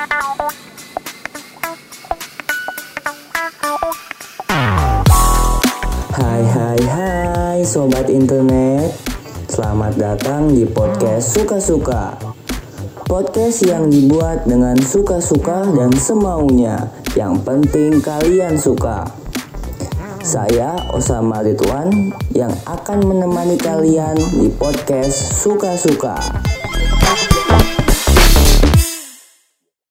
Hai hai hai sobat internet. Selamat datang di podcast Suka-Suka. Podcast yang dibuat dengan suka-suka dan semaunya. Yang penting kalian suka. Saya Osama Ridwan yang akan menemani kalian di podcast Suka-Suka.